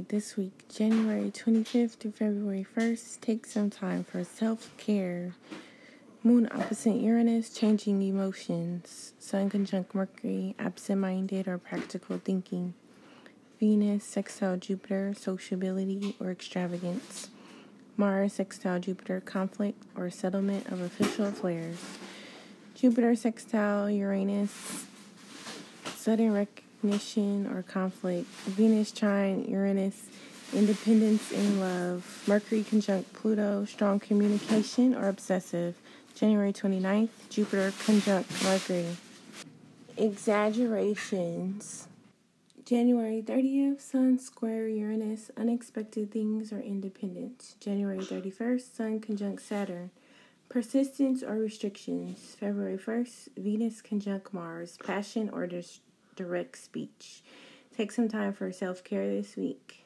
this week, January 25th to February 1st, take some time for self care. Moon opposite Uranus, changing emotions. Sun conjunct Mercury, absent minded or practical thinking. Venus, sextile Jupiter, sociability or extravagance. Mars, sextile Jupiter, conflict or settlement of official affairs. Jupiter, sextile Uranus, sudden recognition or conflict. Venus, trine Uranus, independence and love. Mercury, conjunct Pluto, strong communication or obsessive. January 29th, Jupiter conjunct Mercury. Exaggerations. January 30th, Sun square Uranus, unexpected things or independence. January 31st, Sun conjunct Saturn, persistence or restrictions. February 1st, Venus conjunct Mars, passion or dis- direct speech. Take some time for self care this week.